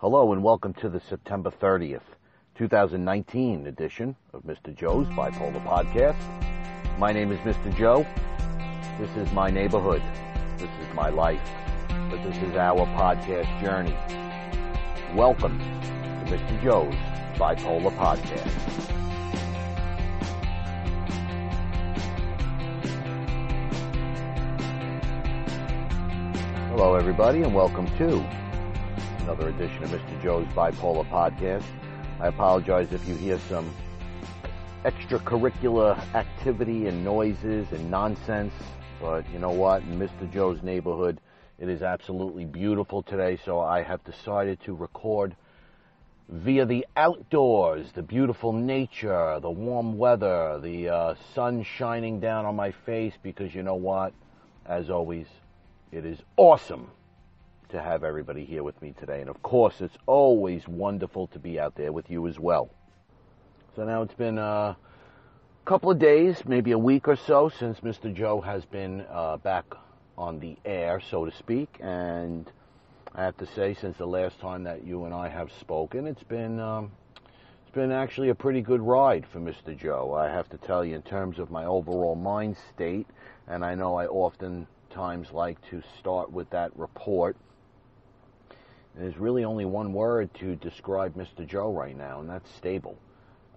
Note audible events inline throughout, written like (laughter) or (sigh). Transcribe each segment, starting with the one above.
Hello and welcome to the September 30th, 2019 edition of Mr. Joe's Bipolar Podcast. My name is Mr. Joe. This is my neighborhood. This is my life. But this is our podcast journey. Welcome to Mr. Joe's Bipolar Podcast. Hello, everybody, and welcome to another edition of Mr. Joe's Bipolar Podcast. I apologize if you hear some extracurricular activity and noises and nonsense, but you know what? In Mr. Joe's neighborhood, it is absolutely beautiful today, so I have decided to record via the outdoors, the beautiful nature, the warm weather, the uh, sun shining down on my face, because you know what? As always, it is awesome to have everybody here with me today. And of course, it's always wonderful to be out there with you as well. So now it's been a couple of days, maybe a week or so, since Mr. Joe has been uh, back on the air, so to speak. And I have to say, since the last time that you and I have spoken, it's been um, it's been actually a pretty good ride for Mr. Joe. I have to tell you, in terms of my overall mind state, and I know I often times like to start with that report. There's really only one word to describe Mr. Joe right now, and that's stable.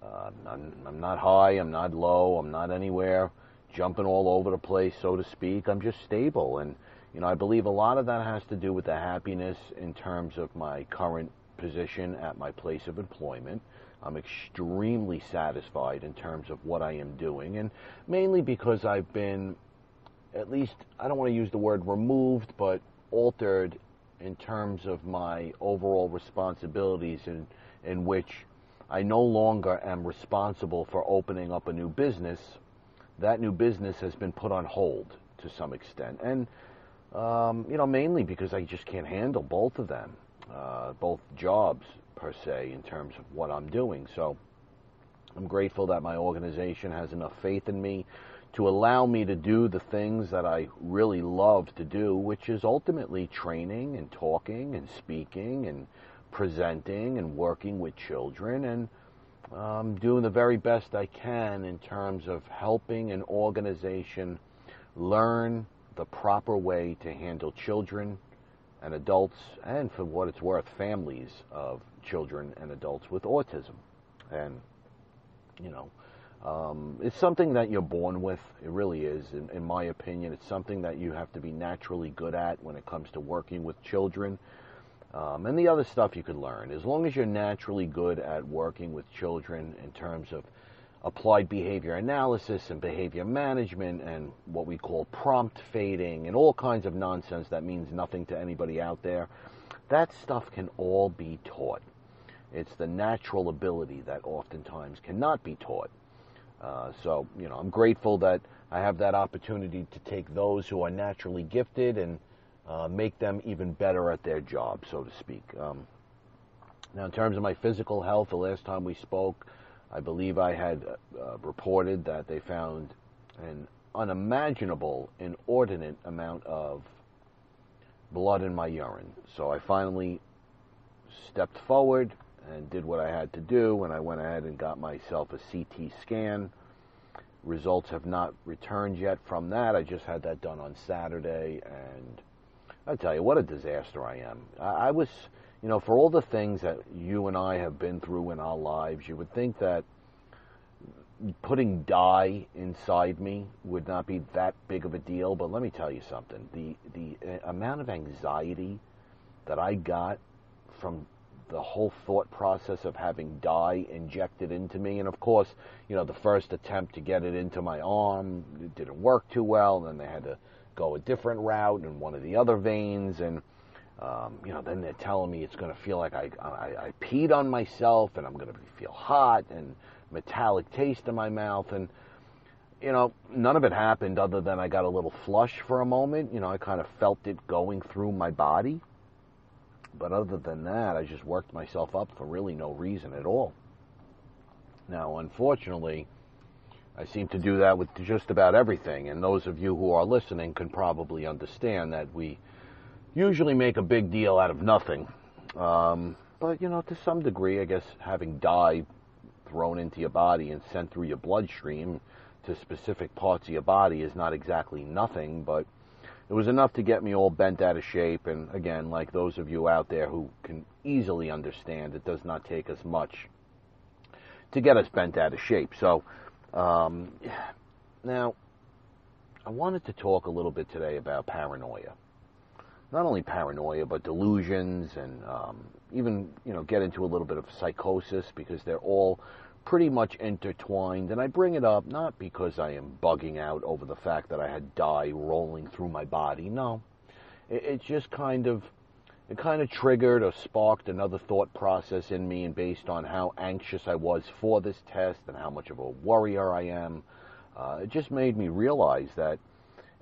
Uh, I'm, I'm not high, I'm not low, I'm not anywhere jumping all over the place, so to speak. I'm just stable. And, you know, I believe a lot of that has to do with the happiness in terms of my current position at my place of employment. I'm extremely satisfied in terms of what I am doing, and mainly because I've been at least, I don't want to use the word removed, but altered in terms of my overall responsibilities in, in which I no longer am responsible for opening up a new business. That new business has been put on hold to some extent. And, um, you know, mainly because I just can't handle both of them, uh, both jobs per se, in terms of what I'm doing. So I'm grateful that my organization has enough faith in me to allow me to do the things that I really love to do, which is ultimately training and talking and speaking and presenting and working with children and um, doing the very best I can in terms of helping an organization learn the proper way to handle children and adults, and for what it's worth, families of children and adults with autism. And, you know, um, it's something that you're born with. It really is, in, in, my opinion. It's something that you have to be naturally good at when it comes to working with children. Um, and the other stuff you could learn. As long as you're naturally good at working with children in terms of applied behavior analysis and behavior management and what we call prompt fading and all kinds of nonsense that means nothing to anybody out there, that stuff can all be taught. It's the natural ability that oftentimes cannot be taught. Uh, so, you know, I'm grateful that I have that opportunity to take those who are naturally gifted and uh, make them even better at their job, so to speak. Um, now, in terms of my physical health, the last time we spoke, I believe I had uh, reported that they found an unimaginable, inordinate amount of blood in my urine. So I finally stepped forward, and did what I had to do, and I went ahead and got myself a CT scan. Results have not returned yet from that. I just had that done on Saturday, and I tell you what a disaster I am. I, I was, you know, for all the things that you and I have been through in our lives, you would think that putting dye inside me would not be that big of a deal. But let me tell you something: the the uh, amount of anxiety that I got from the whole thought process of having dye injected into me. And of course, you know, the first attempt to get it into my arm didn't work too well. And then they had to go a different route in one of the other veins. And, um, you know, then they're telling me it's going to feel like I, I, I peed on myself and I'm going to feel hot and metallic taste in my mouth. And, you know, none of it happened other than I got a little flush for a moment. You know, I kind of felt it going through my body. But other than that, I just worked myself up for really no reason at all. Now, unfortunately, I seem to do that with just about everything, and those of you who are listening can probably understand that we usually make a big deal out of nothing. Um, but you know, to some degree, I guess having dye thrown into your body and sent through your bloodstream to specific parts of your body is not exactly nothing, but it was enough to get me all bent out of shape. And again, like those of you out there who can easily understand, it does not take us much to get us bent out of shape. So, um, now, I wanted to talk a little bit today about paranoia. Not only paranoia, but delusions, and um, even you know get into a little bit of psychosis because they're all pretty much intertwined. And I bring it up not because I am bugging out over the fact that I had dye rolling through my body. No, it, it just kind of it kind of triggered or sparked another thought process in me, and based on how anxious I was for this test and how much of a worrier I am, uh, it just made me realize that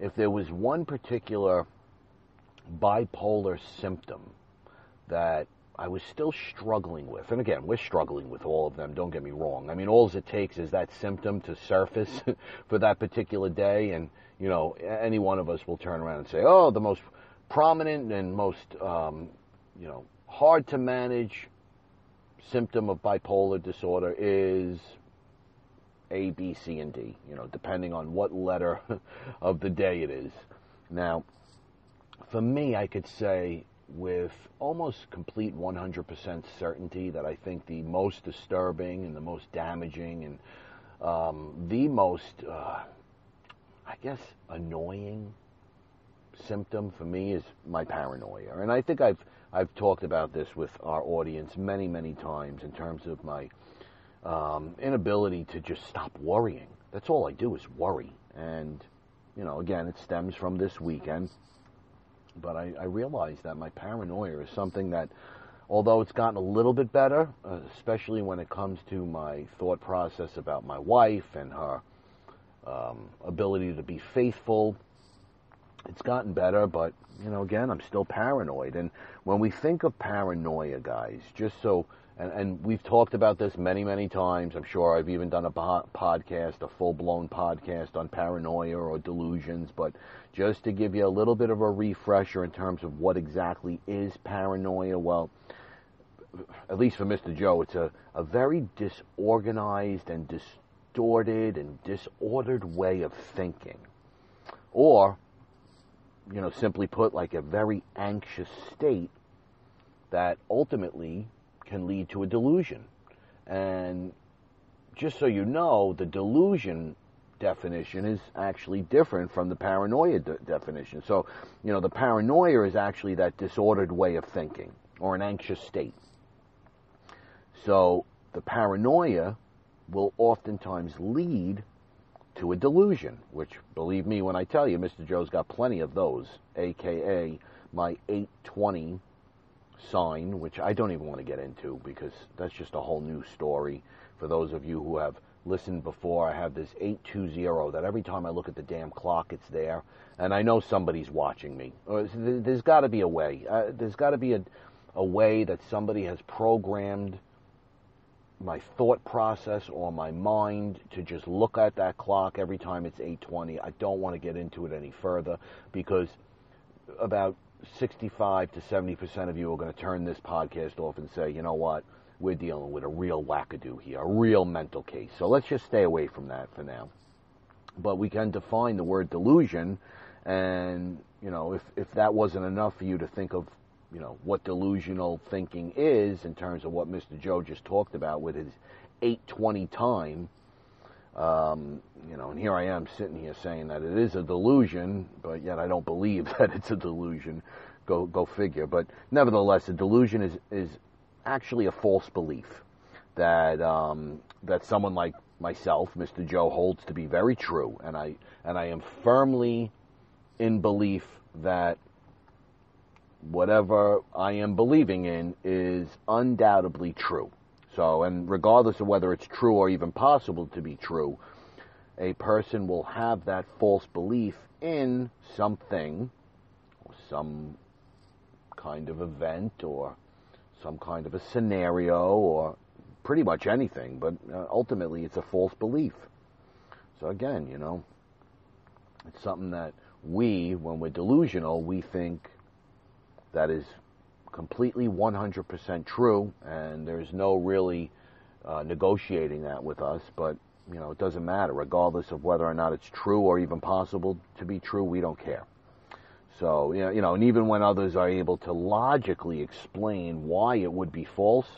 if there was one particular bipolar symptom that I was still struggling with, and again, we're struggling with all of them, don't get me wrong. I mean, all it takes is that symptom to surface (laughs) for that particular day, and, you know, any one of us will turn around and say, oh, the most prominent and most, um, you know, hard to manage symptom of bipolar disorder is A, B, C, and D, you know, depending on what letter (laughs) of the day it is. Now, for me, I could say with almost complete 100% certainty that I think the most disturbing and the most damaging and um, the most, uh, I guess, annoying symptom for me is my paranoia. And I think I've I've talked about this with our audience many many times in terms of my um, inability to just stop worrying. That's all I do is worry. And you know, again, it stems from this weekend. But I, I realize that my paranoia is something that, although it's gotten a little bit better, especially when it comes to my thought process about my wife and her um, ability to be faithful it's gotten better, but you know, again, I'm still paranoid. And when we think of paranoia, guys, just so, and, and we've talked about this many, many times. I'm sure I've even done a po- podcast, a full-blown podcast on paranoia or delusions. But just to give you a little bit of a refresher in terms of what exactly is paranoia, well, at least for Mr. Joe, it's a, a very disorganized and distorted and disordered way of thinking. Or you know, simply put, like a very anxious state that ultimately can lead to a delusion. And just so you know, the delusion definition is actually different from the paranoia de- definition. So, you know, the paranoia is actually that disordered way of thinking or an anxious state. So, the paranoia will oftentimes lead to a delusion, which, believe me when I tell you, Mr. Joe's got plenty of those, aka my 820 sign, which I don't even want to get into because that's just a whole new story. For those of you who have listened before, I have this 820 that every time I look at the damn clock, it's there. And I know somebody's watching me. Uh, there's got to be a way. Uh, there's got to be a, a way that somebody has programmed my thought process or my mind to just look at that clock every time it's 8:20. I don't want to get into it any further because about 65 to 70% of you are going to turn this podcast off and say, "You know what? We're dealing with a real wackadoo here, a real mental case." So let's just stay away from that for now. But we can define the word delusion and, you know, if if that wasn't enough for you to think of you know what delusional thinking is in terms of what Mr. Joe just talked about with his 820 time. Um, you know, and here I am sitting here saying that it is a delusion, but yet I don't believe (laughs) that it's a delusion. Go go figure. But nevertheless, a delusion is is actually a false belief that um, that someone like myself, Mr. Joe, holds to be very true, and I and I am firmly in belief that whatever I am believing in is undoubtedly true. So, and regardless of whether it's true or even possible to be true, a person will have that false belief in something, or some kind of event, or some kind of a scenario, or pretty much anything, but uh, ultimately it's a false belief. So, again, you know, it's something that we, when we're delusional, we think that is completely 100% true, and there's no really uh, negotiating that with us. But you know, it doesn't matter, regardless of whether or not it's true or even possible to be true. We don't care. So you know, you know, and even when others are able to logically explain why it would be false,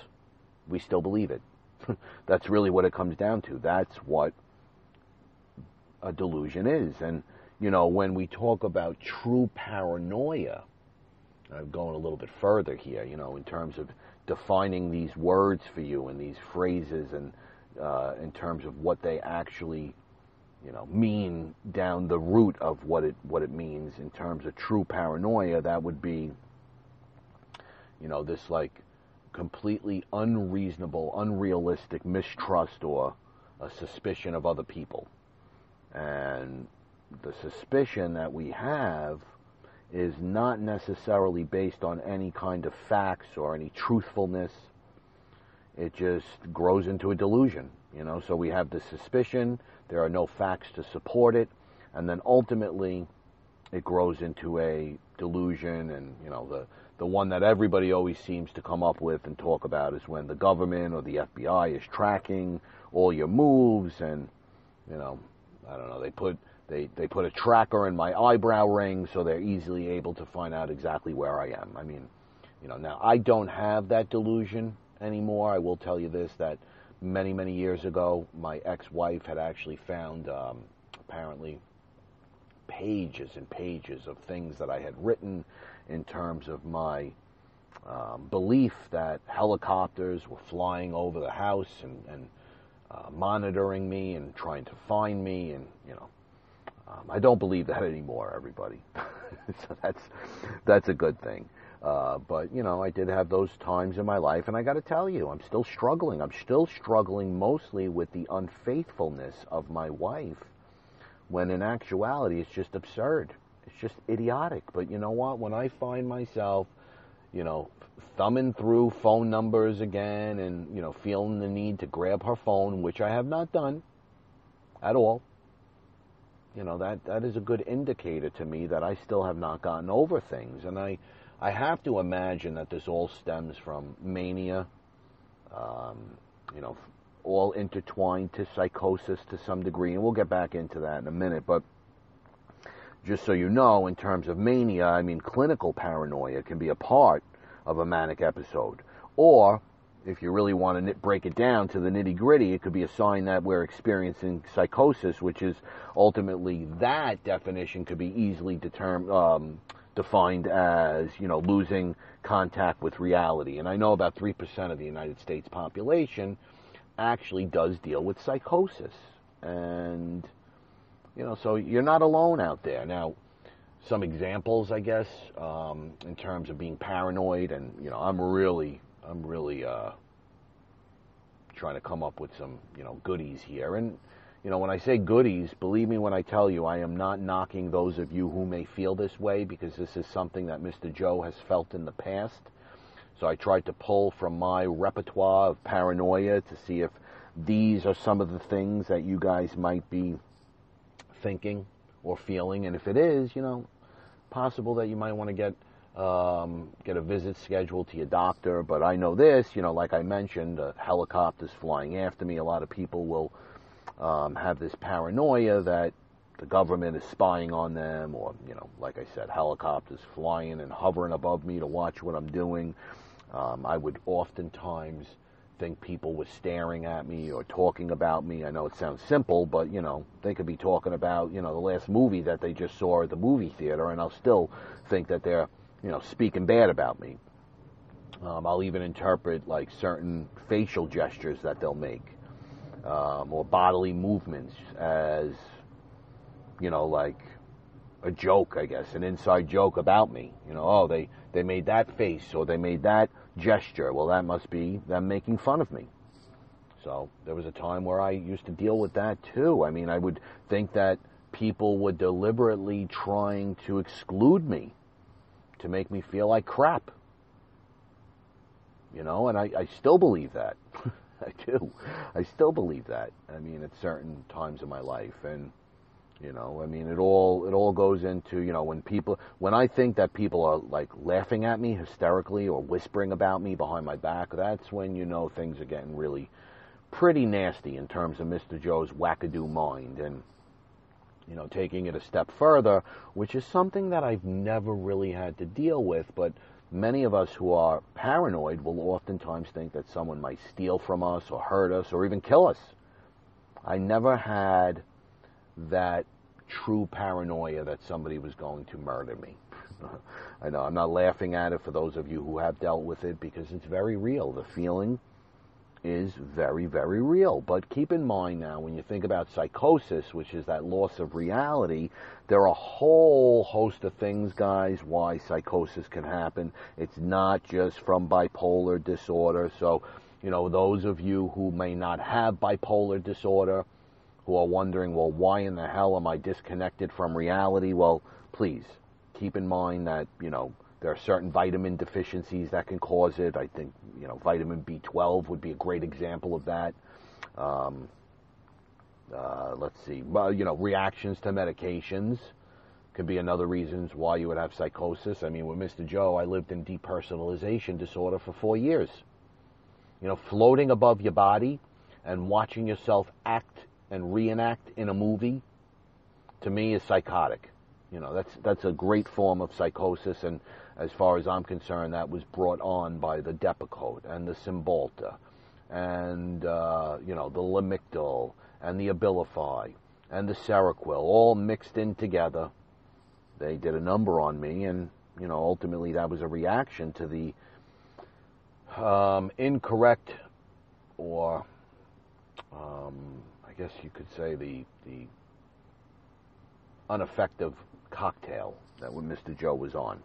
we still believe it. (laughs) That's really what it comes down to. That's what a delusion is. And you know, when we talk about true paranoia, I'm going a little bit further here, you know, in terms of defining these words for you and these phrases and uh, in terms of what they actually, you know, mean down the root of what it what it means in terms of true paranoia. That would be, you know, this like completely unreasonable, unrealistic mistrust or a suspicion of other people, and the suspicion that we have is not necessarily based on any kind of facts or any truthfulness. It just grows into a delusion, you know. So we have the suspicion, there are no facts to support it, and then ultimately it grows into a delusion and you know the the one that everybody always seems to come up with and talk about is when the government or the FBI is tracking all your moves and you know I don't know they put they, they put a tracker in my eyebrow ring so they're easily able to find out exactly where I am. I mean, you know, now I don't have that delusion anymore. I will tell you this that many, many years ago, my ex wife had actually found um, apparently pages and pages of things that I had written in terms of my um, belief that helicopters were flying over the house and, and uh, monitoring me and trying to find me and, you know, um, I don't believe that anymore, everybody. (laughs) so that's that's a good thing. Uh, but you know, I did have those times in my life, and I got to tell you, I'm still struggling. I'm still struggling mostly with the unfaithfulness of my wife, when in actuality, it's just absurd. It's just idiotic. But you know what? When I find myself, you know, thumbing through phone numbers again, and you know, feeling the need to grab her phone, which I have not done at all you know that that is a good indicator to me that I still have not gotten over things, and I I have to imagine that this all stems from mania, um, you know, all intertwined to psychosis to some degree, and we'll get back into that in a minute, but. Just so you know, in terms of mania, I mean clinical paranoia can be a part of a manic episode. Or if you really want to break it down to the nitty gritty, it could be a sign that we're experiencing psychosis, which is ultimately that definition could be easily determined, um, defined as you know losing contact with reality. And I know about three percent of the United States population actually does deal with psychosis, and you know, so you're not alone out there. Now, some examples, I guess, um, in terms of being paranoid, and you know, I'm really I'm really uh, trying to come up with some, you know, goodies here. And, you know, when I say goodies, believe me when I tell you, I am not knocking those of you who may feel this way because this is something that Mr. Joe has felt in the past. So I tried to pull from my repertoire of paranoia to see if these are some of the things that you guys might be thinking or feeling. And if it is, you know, possible that you might want to get um, get a visit scheduled to your doctor. But I know this, you know, like I mentioned, helicopters flying after me. A lot of people will um, have this paranoia that the government is spying on them, or, you know, like I said, helicopters flying and hovering above me to watch what I'm doing. Um, I would oftentimes think people were staring at me or talking about me. I know it sounds simple, but you know, they could be talking about, you know, the last movie that they just saw at the movie theater and I'll still think that they're you know, speaking bad about me. Um, I'll even interpret like certain facial gestures that they'll make um, or bodily movements as, you know, like a joke, I guess, an inside joke about me. You know, oh, they, they made that face or they made that gesture. Well, that must be them making fun of me. So there was a time where I used to deal with that too. I mean, I would think that people were deliberately trying to exclude me to make me feel like crap. You know, and I, I still believe that. (laughs) I do. I still believe that. I mean, at certain times in my life. And, You know, I mean, it all it all goes into you know when people when I think that people are like laughing at me hysterically or whispering about me behind my back. That's when you know things are getting really pretty nasty in terms of Mr. Joe's wackadoo mind and you know taking it a step further, which is something that I've never really had to deal with, but many of us who are paranoid will oftentimes think that someone might steal from us or hurt us or even kill us. I never had that true paranoia that somebody was going to murder me. (laughs) I know I'm not laughing at it for those of you who have dealt with it because it's very real. The feeling is very, very real. But keep in mind now, when you think about psychosis, which is that loss of reality, there are a whole host of things, guys, why psychosis can happen. It's not just from bipolar disorder. So, you know, those of you who may not have bipolar disorder, who are wondering, well, why in the hell am I disconnected from reality? Well, please keep in mind that, you know, there are certain vitamin deficiencies that can cause it. I think, you know, vitamin B12 would be a great example of that. Um, uh, let's see, well, you know, reactions to medications could be another reasons why you would have psychosis. I mean, with Mr. Joe, I lived in depersonalization disorder for four years. You know, floating above your body and watching yourself act and reenact in a movie, to me, is psychotic. You know, that's that's a great form of psychosis, and as far as I'm concerned, that was brought on by the Depakote and the Cymbalta, and uh, you know the Lamictal and the Abilify and the Seroquel, all mixed in together. They did a number on me, and you know ultimately that was a reaction to the um, incorrect or um, I guess you could say the the ineffective cocktail that when Mr. Joe was on.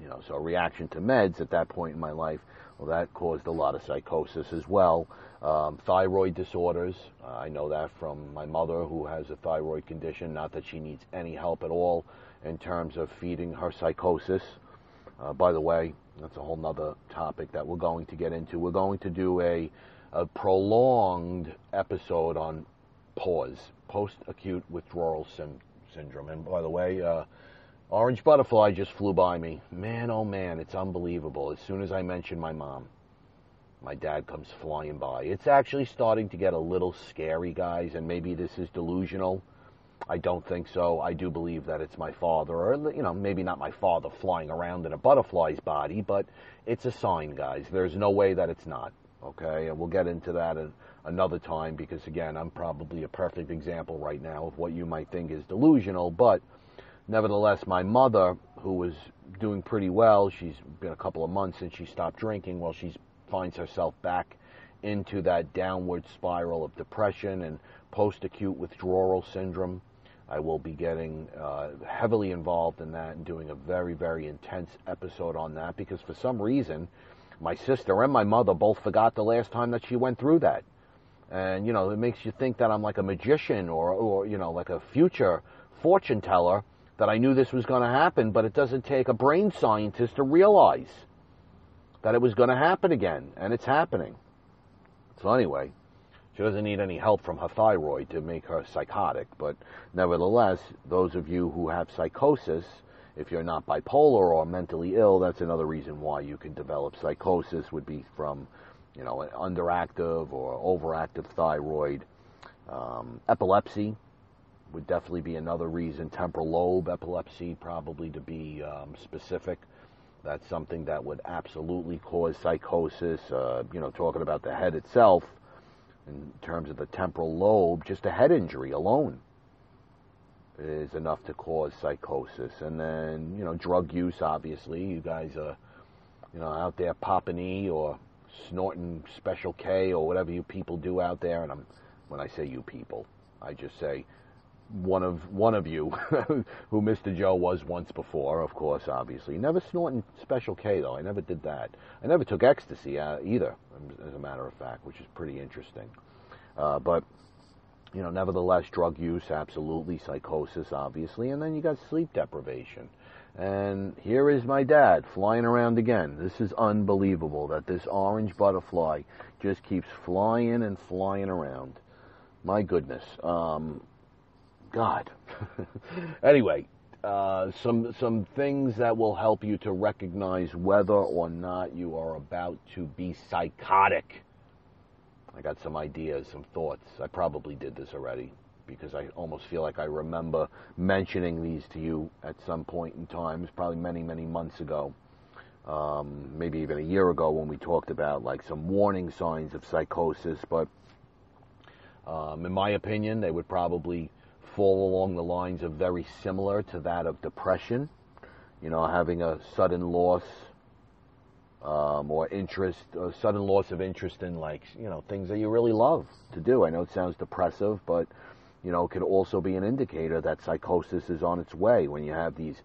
You know, so a reaction to meds at that point in my life, well, that caused a lot of psychosis as well. Um, thyroid disorders, uh, I know that from my mother who has a thyroid condition. Not that she needs any help at all in terms of feeding her psychosis. Uh, by the way, that's a whole nother topic that we're going to get into. We're going to do a a prolonged episode on PAWS, post-acute withdrawal sim- syndrome. And by the way, uh, orange butterfly just flew by me. Man, oh man, it's unbelievable. As soon as I mention my mom, my dad comes flying by. It's actually starting to get a little scary, guys, and maybe this is delusional. I don't think so. I do believe that it's my father, or, you know, maybe not my father flying around in a butterfly's body, but it's a sign, guys. There's no way that it's not okay? And we'll get into that another time because, again, I'm probably a perfect example right now of what you might think is delusional. But nevertheless, my mother, who was doing pretty well, she's been a couple of months since she stopped drinking, well, she finds herself back into that downward spiral of depression and post acute withdrawal syndrome. I will be getting uh, heavily involved in that and doing a very, very intense episode on that because for some reason, my sister and my mother both forgot the last time that she went through that. And, you know, it makes you think that I'm like a magician or, or you know, like a future fortune teller that I knew this was going to happen, but it doesn't take a brain scientist to realize that it was going to happen again, and it's happening. So, anyway, she doesn't need any help from her thyroid to make her psychotic, but nevertheless, those of you who have psychosis, if you're not bipolar or mentally ill, that's another reason why you can develop psychosis would be from, you know, an underactive or overactive thyroid. Um, epilepsy would definitely be another reason. Temporal lobe epilepsy, probably to be um, specific. That's something that would absolutely cause psychosis. Uh, you know, talking about the head itself, in terms of the temporal lobe, just a head injury alone is enough to cause psychosis. And then, you know, drug use, obviously. You guys are, you know, out there popping E or snorting Special K or whatever you people do out there. And I'm, when I say you people, I just say one of one of you, (laughs) who Mr. Joe was once before, of course, obviously. Never snorting Special K though. I never did that. I never took ecstasy uh, either, as a matter of fact, which is pretty interesting. Uh, but you know, nevertheless, drug use, absolutely, psychosis, obviously, and then you got sleep deprivation. And here is my dad flying around again. This is unbelievable that this orange butterfly just keeps flying and flying around. My goodness. Um, God. (laughs) anyway, uh, some some things that will help you to recognize whether or not you are about to be psychotic. I got some ideas, some thoughts. I probably did this already because I almost feel like I remember mentioning these to you at some point in time. Probably many, many months ago, um, maybe even a year ago when we talked about like some warning signs of psychosis. But um, in my opinion, they would probably fall along the lines of very similar to that of depression. You know, having a sudden loss um, or interest, a sudden loss of interest in like you know things that you really love to do. I know it sounds depressive, but you know, could also be an indicator that psychosis is on its way when you have these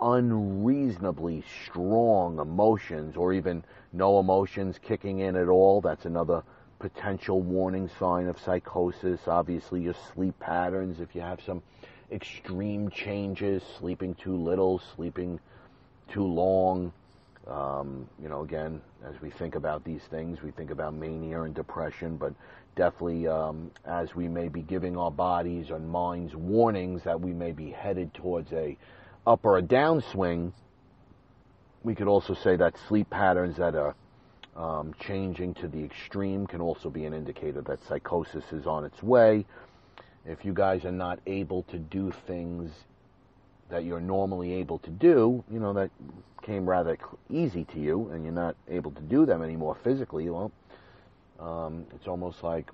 unreasonably strong emotions or even no emotions kicking in at all. That's another potential warning sign of psychosis. Obviously, your sleep patterns, if you have some extreme changes, sleeping too little, sleeping too long. Um, you know, again, as we think about these things, we think about mania and depression, but definitely um, as we may be giving our bodies and minds warnings that we may be headed towards a up or a downswing, we could also say that sleep patterns that are um, changing to the extreme can also be an indicator that psychosis is on its way. If you guys are not able to do things that you're normally able to do, you know, that came rather easy to you and you're not able to do them anymore physically, well, um, it's almost like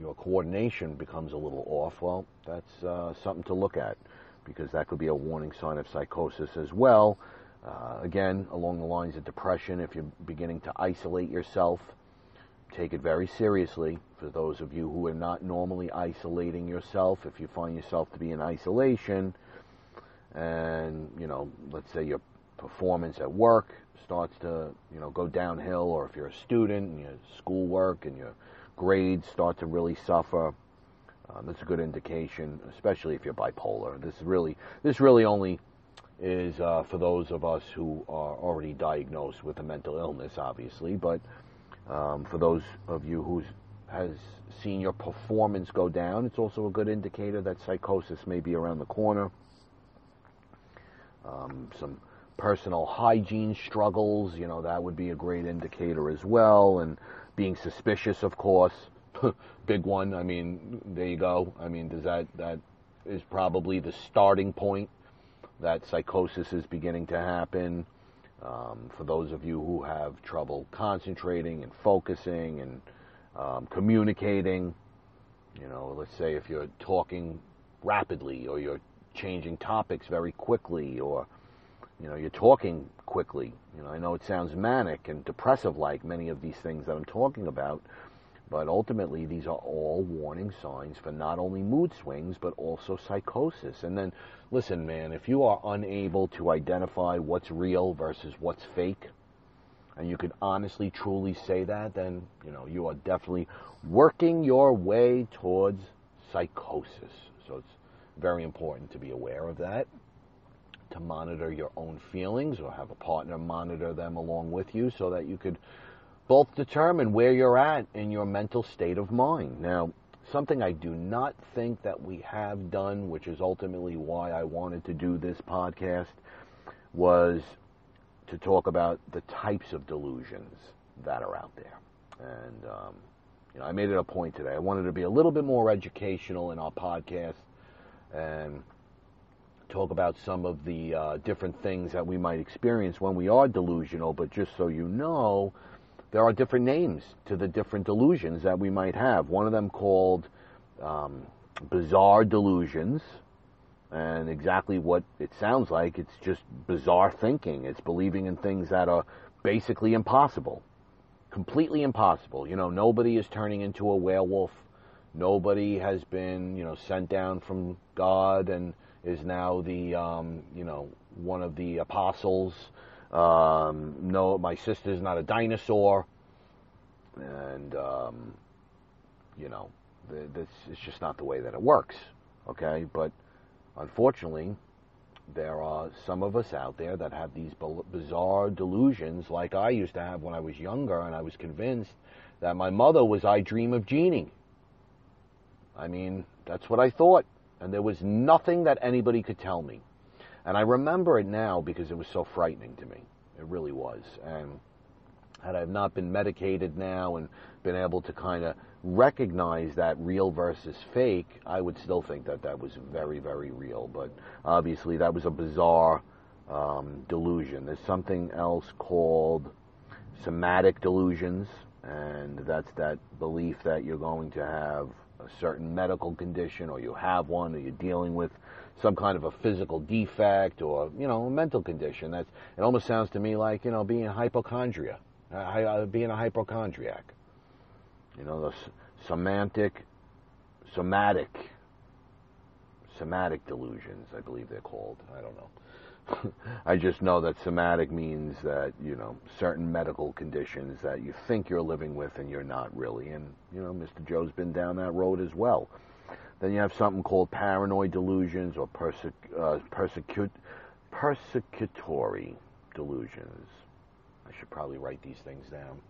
your coordination becomes a little off. Well, that's uh, something to look at because that could be a warning sign of psychosis as well. Uh, again, along the lines of depression, if you're beginning to isolate yourself, take it very seriously. For those of you who are not normally isolating yourself, if you find yourself to be in isolation, and you know, let's say your performance at work starts to you know go downhill, or if you're a student and your schoolwork and your grades start to really suffer, um, that's a good indication, especially if you're bipolar. This really this really only is uh, for those of us who are already diagnosed with a mental illness, obviously, but um, for those of you who has seen your performance go down, it's also a good indicator that psychosis may be around the corner. Um, some personal hygiene struggles, you know, that would be a great indicator as well. And being suspicious, of course, (laughs) big one. I mean, there you go. I mean, does that that is probably the starting point that psychosis is beginning to happen. Um, for those of you who have trouble concentrating and focusing and um, communicating, you know, let's say if you're talking rapidly or you're changing topics very quickly or you know, you're talking quickly. You know, I know it sounds manic and depressive like many of these things that I'm talking about, but ultimately these are all warning signs for not only mood swings but also psychosis. And then listen, man, if you are unable to identify what's real versus what's fake, and you can honestly truly say that, then, you know, you are definitely working your way towards psychosis. So it's very important to be aware of that to monitor your own feelings or have a partner monitor them along with you so that you could both determine where you're at in your mental state of mind. Now, something I do not think that we have done, which is ultimately why I wanted to do this podcast, was to talk about the types of delusions that are out there. And, um, you know, I made it a point today. I wanted to be a little bit more educational in our podcast and talk about some of the uh, different things that we might experience when we are delusional, but just so you know, there are different names to the different delusions that we might have. One of them called um, bizarre delusions, and exactly what it sounds like, it's just bizarre thinking. It's believing in things that are basically impossible, completely impossible. You know, nobody is turning into a werewolf. Nobody has been, you know, sent down from God and is now the um, you know one of the apostles. Um, no, my sister's not a dinosaur, and um, you know this is just not the way that it works. Okay, but unfortunately, there are some of us out there that have these bizarre delusions, like I used to have when I was younger, and I was convinced that my mother was I Dream of Jeannie. I mean, that's what I thought And there was nothing that anybody could tell me. And I remember it now because it was so frightening to me. It really was. And had I not been medicated now and been able to kind of recognize that real versus fake, I would still think that that was very, very real. But obviously, that was a bizarre um, delusion. There's something else called somatic delusions, and that's that belief that you're going to have a certain medical condition or you have one or you're dealing with some kind of a physical defect or you know a mental condition that's it almost sounds to me like you know being a hypochondria uh, uh being a hypochondriac. You know the semantic somatic somatic delusions i believe they're called. I don't know (laughs) I just know that somatic means that, you know, certain medical conditions that you think you're living with and you're not really. And, you know, Mr. Joe's been down that road as well. Then you have something called paranoid delusions or persec- uh, persecute, persecutory delusions. I should probably write these things down.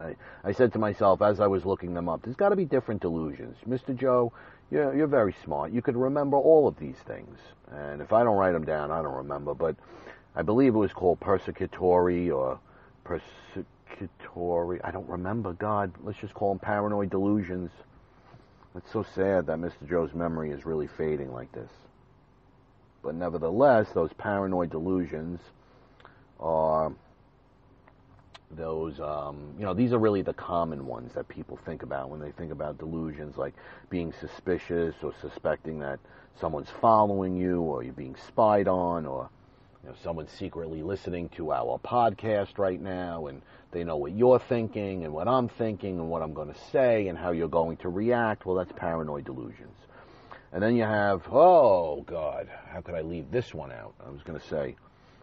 I, I said to myself as I was looking them up, there's got to be different delusions. Mr. Joe, you're, you're very smart. You could remember all of these things. And if I don't write them down, I don't remember. But I believe it was called persecutory or persecutory. I don't remember. God, let's just call them paranoid delusions. It's so sad that Mr. Joe's memory is really fading like this. But nevertheless, those paranoid delusions are those um, you know these are really the common ones that people think about when they think about delusions like being suspicious or suspecting that someone's following you or you're being spied on or you know someone's secretly listening to our podcast right now and they know what you're thinking and what I'm thinking and what I'm going to say and how you're going to react. Well that's paranoid delusions. And then you have oh god how could I leave this one out? I was going to say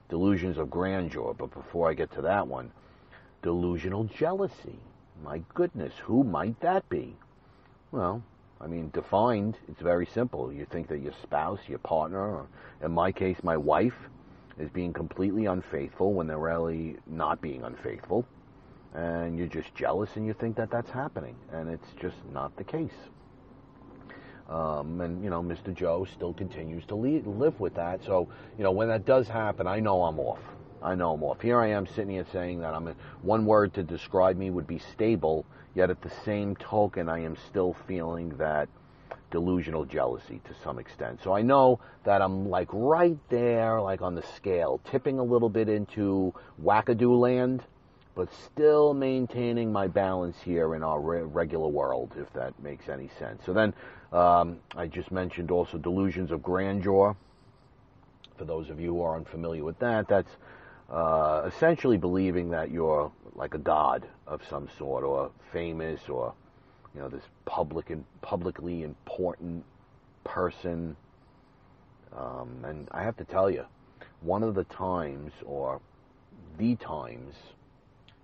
delusions of grandeur but before I get to that one Delusional jealousy. My goodness, who might that be? Well, I mean, defined, it's very simple. You think that your spouse, your partner, or in my case, my wife, is being completely unfaithful when they're really not being unfaithful. And you're just jealous and you think that that's happening. And it's just not the case. Um, and, you know, Mr. Joe still continues to live with that. So, you know, when that does happen, I know I'm off. I know I'm off. Here I am sitting here saying that I'm a, one word to describe me would be stable, yet at the same token, I am still feeling that delusional jealousy to some extent. So I know that I'm like right there, like on the scale, tipping a little bit into wackadoo land, but still maintaining my balance here in our re- regular world, if that makes any sense. So then um, I just mentioned also delusions of grandeur. For those of you who are unfamiliar with that, that's uh, essentially believing that you're like a god of some sort, or famous, or you know this public and publicly important person. Um, and I have to tell you, one of the times, or the times,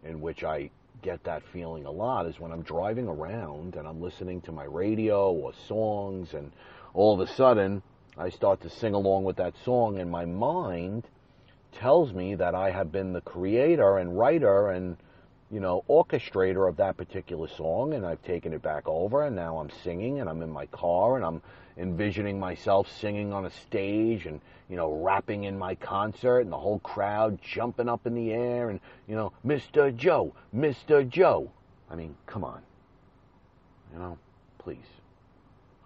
in which I get that feeling a lot is when I'm driving around and I'm listening to my radio or songs, and all of a sudden I start to sing along with that song, and my mind tells me that I have been the creator and writer and you know orchestrator of that particular song and I've taken it back over and now I'm singing and I'm in my car and I'm envisioning myself singing on a stage and you know rapping in my concert and the whole crowd jumping up in the air and you know Mr. Joe Mr. Joe I mean come on you know please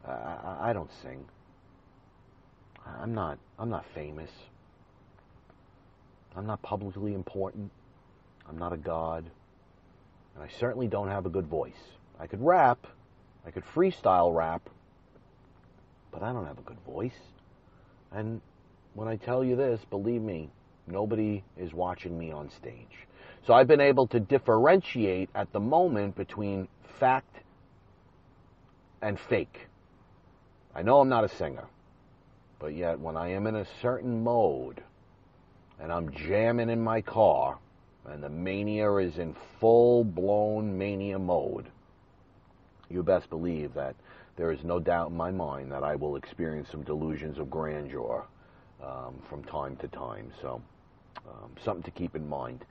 I, I, I don't sing I'm not I'm not famous I'm not publicly important. I'm not a god. And I certainly don't have a good voice. I could rap. I could freestyle rap. But I don't have a good voice. And when I tell you this, believe me, nobody is watching me on stage. So I've been able to differentiate at the moment between fact and fake. I know I'm not a singer, but yet when I am in a certain mode, and I'm jamming in my car, and the mania is in full blown mania mode, you best believe that there is no doubt in my mind that I will experience some delusions of grandeur um, from time to time. So, um, something to keep in mind.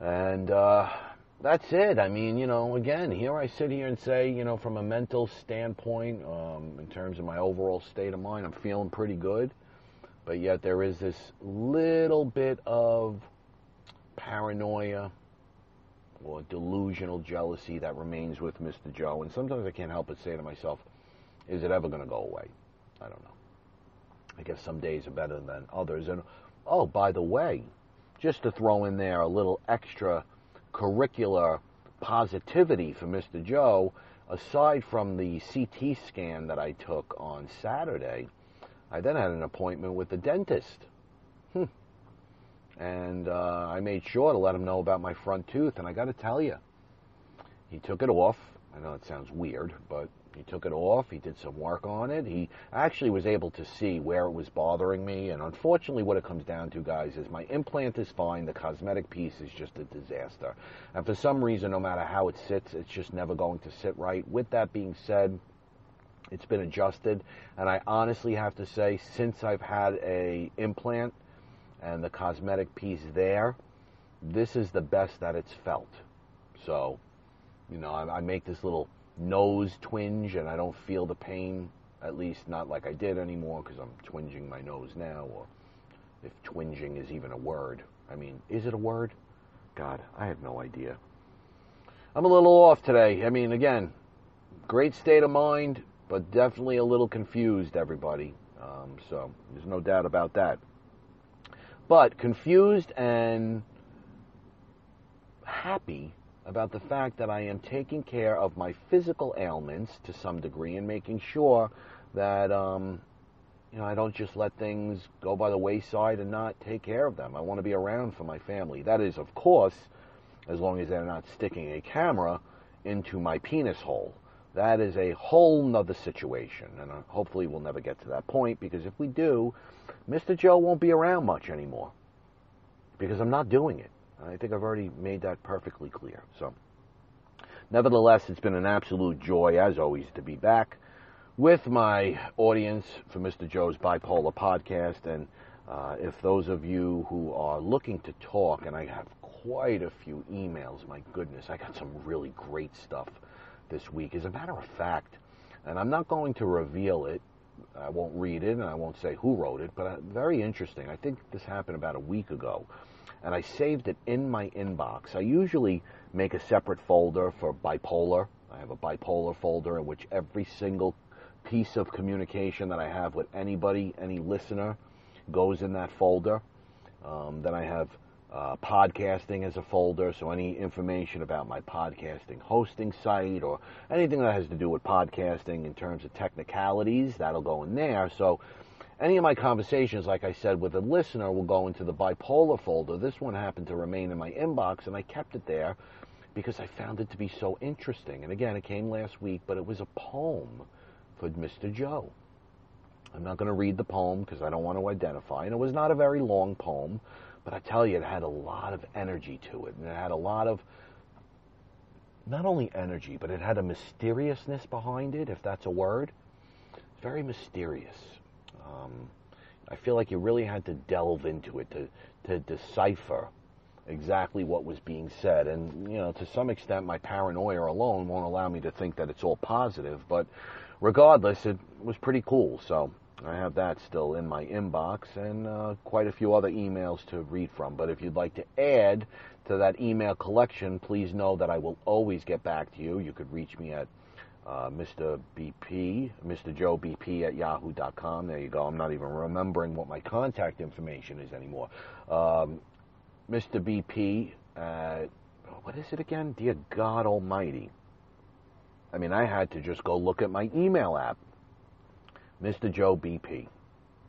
And uh, that's it. I mean, you know, again, here I sit here and say, you know, from a mental standpoint, um, in terms of my overall state of mind, I'm feeling pretty good. But yet there is this little bit of paranoia or delusional jealousy that remains with Mr. Joe. And sometimes I can't help but say to myself, is it ever going to go away? I don't know. I guess some days are better than others. And oh, by the way, just to throw in there a little extra curricular positivity for Mr. Joe, aside from the CT scan that I took on Saturday, I then had an appointment with the dentist. Hmm. And uh, I made sure to let him know about my front tooth, and I got to tell you, he took it off. I know it sounds weird, but he took it off. He did some work on it. He actually was able to see where it was bothering me. And unfortunately, what it comes down to, guys, is my implant is fine. The cosmetic piece is just a disaster. And for some reason, no matter how it sits, it's just never going to sit right. With that being said, it's been adjusted. And I honestly have to say, since I've had a implant and the cosmetic piece there, this is the best that it's felt. So, you know, I, I make this little nose twinge and I don't feel the pain, at least not like I did anymore because I'm twinging my nose now, or if twinging is even a word. I mean, is it a word? God, I have no idea. I'm a little off today. I mean, again, great state of mind, but definitely a little confused, everybody. Um, so there's no doubt about that. But confused and happy about the fact that I am taking care of my physical ailments to some degree and making sure that um, you know I don't just let things go by the wayside and not take care of them. I want to be around for my family. That is, of course, as long as they're not sticking a camera into my penis hole. That is a whole nother situation, and uh, hopefully we'll never get to that point because if we do, Mr. Joe won't be around much anymore because I'm not doing it. I think I've already made that perfectly clear. So, nevertheless, it's been an absolute joy, as always, to be back with my audience for Mr. Joe's Bipolar podcast. And uh, if those of you who are looking to talk, and I have quite a few emails, my goodness, I got some really great stuff this week. As a matter of fact, and I'm not going to reveal it, I won't read it, and I won't say who wrote it, but uh, very interesting. I think this happened about a week ago and I saved it in my inbox. I usually make a separate folder for bipolar. I have a bipolar folder in which every single piece of communication that I have with anybody, any listener, goes in that folder. Um, then I have uh, podcasting as a folder, so any information about my podcasting hosting site or anything that has to do with podcasting in terms of technicalities, that'll go in there. So any of my conversations, like I said, with a listener will go into the bipolar folder. This one happened to remain in my inbox, and I kept it there because I found it to be so interesting. And again, it came last week, but it was a poem for Mr. Joe. I'm not going to read the poem because I don't want to identify. And it was not a very long poem, but I tell you, it had a lot of energy to it. And it had a lot of, not only energy, but it had a mysteriousness behind it, if that's a word. Very mysterious. Um, I feel like you really had to delve into it to, to decipher exactly what was being said. And, you know, to some extent, my paranoia alone won't allow me to think that it's all positive. But regardless, it was pretty cool. So I have that still in my inbox and uh, quite a few other emails to read from. But if you'd like to add to that email collection, please know that I will always get back to you. You could reach me at uh, Mr. BP, Mr. Joe BP at yahoo.com. There you go. I'm not even remembering what my contact information is anymore. Um, Mr. BP at, what is it again? Dear God Almighty. I mean, I had to just go look at my email app. Mr. Joe BP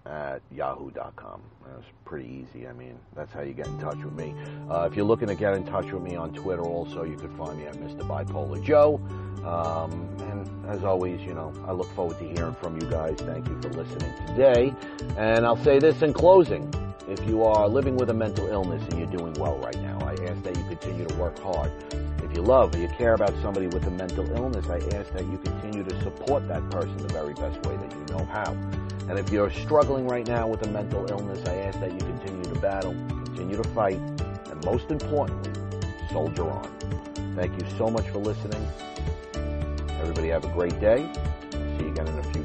at yahoo.com. That's pretty easy. I mean, that's how you get in touch with me. Uh, if you're looking to get in touch with me on Twitter, also, you can find me at Mr. Bipolar Joe. Um, and as always, you know, I look forward to hearing from you guys. Thank you for listening today. And I'll say this in closing. If you are living with a mental illness and you're doing well right now, I ask that you continue to work hard. If you love or you care about somebody with a mental illness, I ask that you continue to support that person the very best way that you know how. And if you're struggling right now with a mental illness, I ask that you continue to battle, continue to fight, and most importantly, soldier on. Thank you so much for listening. Everybody have a great day. See you again in a few